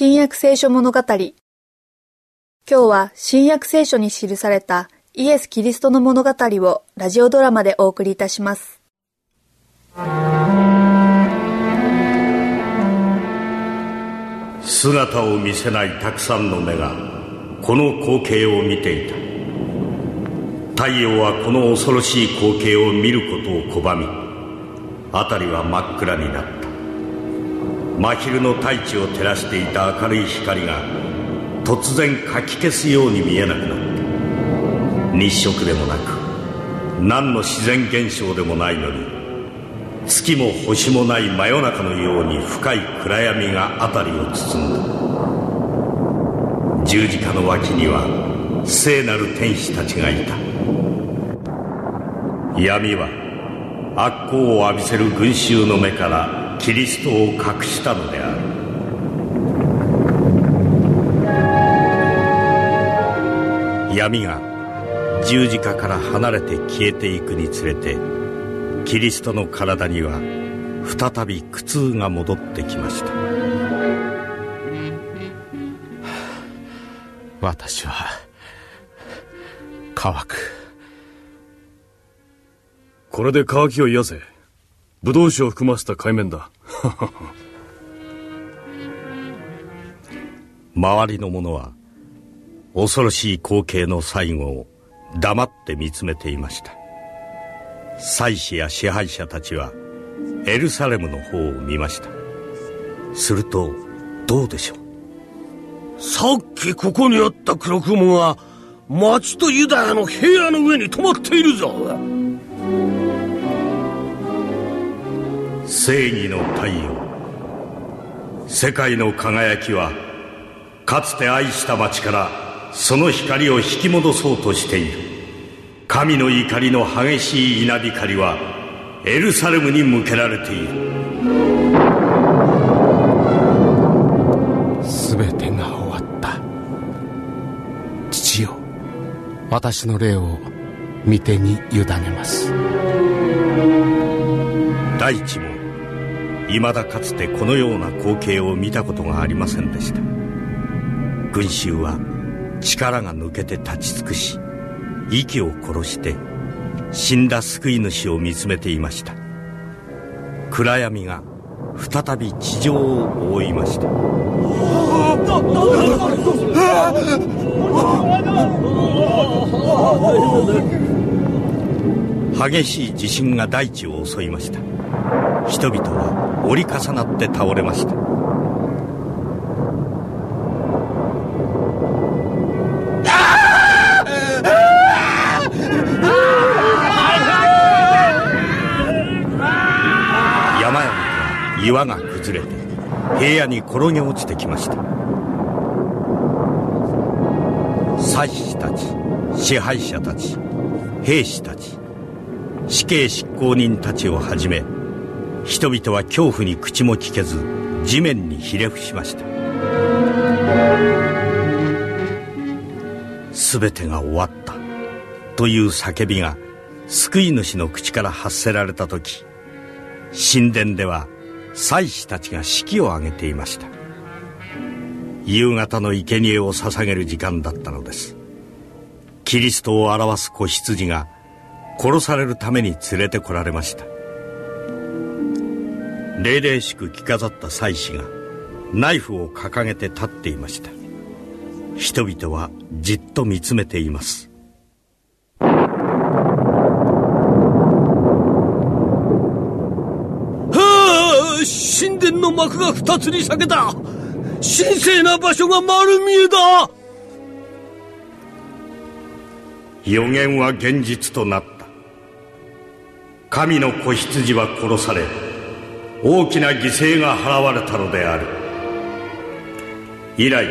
新約聖書物語。今日は新約聖書に記されたイエス・キリストの物語をラジオドラマでお送りいたします。姿を見せないたくさんの目がこの光景を見ていた。太陽はこの恐ろしい光景を見ることを拒み辺りは真っ暗になった。真昼の大地を照らしていた明るい光が突然かき消すように見えなくなった。日食でもなく何の自然現象でもないのに月も星もない真夜中のように深い暗闇が辺りを包んだ。十字架の脇には聖なる天使たちがいた。闇は悪光を浴びせる群衆の目からキリストを隠したのである。闇が十字架から離れて消えていくにつれてキリストの体には再び苦痛が戻ってきました。私は乾く。これで乾きを癒せブドウ酒を含ませた海面だ。周りの者は恐ろしい光景の最後を黙って見つめていました。祭司や支配者たちはエルサレムの方を見ました。するとどうでしょう？さっきここにあった黒雲が町とユダヤの平野の上に止まっているぞ正義の太陽。世界の輝きはかつて愛した町からその光を引き戻そうとしている。神の怒りの激しい稲光はエルサレムに向けられている。全てが終わった。父よ私の霊を御手に委ねます。大地も未だかつてこのような光景を見たことがありませんでした。群衆は力が抜けて立ち尽くし息を殺して死んだ救い主を見つめていました。暗闇が再び地上を覆いました。激しい地震が大地を襲いました。人々は折り重なって倒れました。山々から岩が崩れて平野に転げ落ちてきました。祭司たち支配者たち兵士たち死刑執行人たちをはじめ人々は恐怖に口も聞けず地面にひれ伏しました。全てが終わった。という叫びが救い主の口から発せられた時神殿では祭司たちが式を挙げていました。夕方の生贄を捧げる時間だったのです。キリストを表す子羊が殺されるために連れてこられました。霊々しく着飾った祭司がナイフを掲げて立っていました。人々はじっと見つめています。はあ神殿の幕が二つに裂けた。神聖な場所が丸見えだ。予言は現実となった。神の子羊は殺され大きな犠牲が払われたのである。以来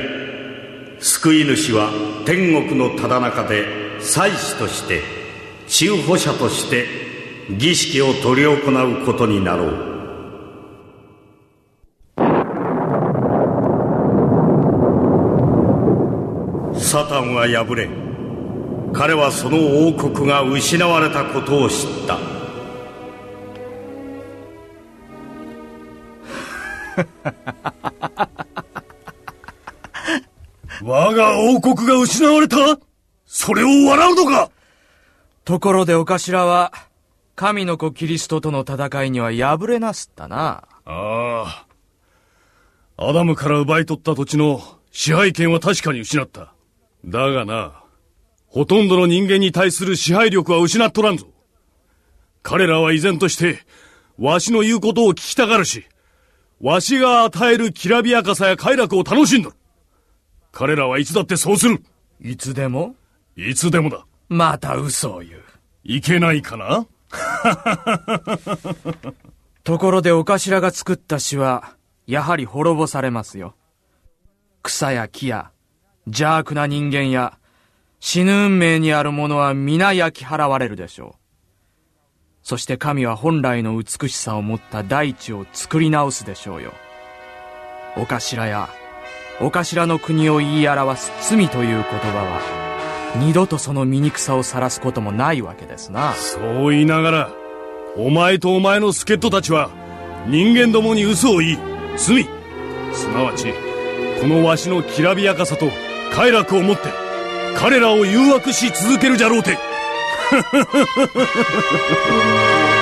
救い主は天国のただ中で祭司として中保者として儀式を執り行うことになろう。サタンは敗れ彼はその王国が失われたことを知った。我が王国が失われた？それを笑うのか？ところでお頭は、神の子キリストとの戦いには敗れなすったな。ああ。アダムから奪い取った土地の支配権は確かに失った。だがな、ほとんどの人間に対する支配力は失っとらんぞ。彼らは依然として、わしの言うことを聞きたがるし、わしが与えるきらびやかさや快楽を楽しんどる。彼らはいつだってそうする。いつでも？いつでもだ。また嘘を言う。いけないかな？ところでお頭が作った詩は、やはり滅ぼされますよ。草や木や、邪悪な人間や、死ぬ運命にあるものは皆焼き払われるでしょう。そして神は本来の美しさを持った大地を作り直すでしょうよ。お頭や、お頭の国を言い表す罪という言葉は、二度とその醜さを晒すこともないわけですな。そう言いながら、お前とお前の助っ人たちは、人間どもに嘘を言い、罪、すなわち、このわしのきらびやかさと快楽をもって、彼らを誘惑し続けるじゃろうて。Christmas!